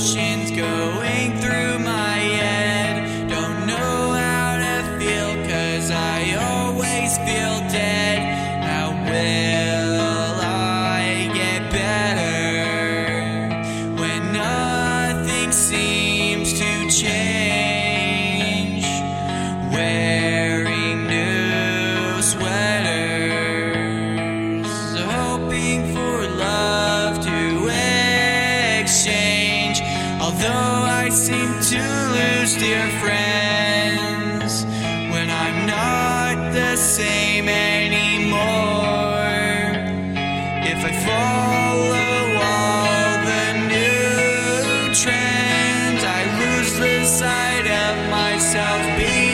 emotions going through my head. Don't know how to feel, cause I always feel dead. How will I get better when nothing seems? Although I seem to lose dear friends when I'm not the same anymore. If I follow all the new trends, I lose the sight of myself being.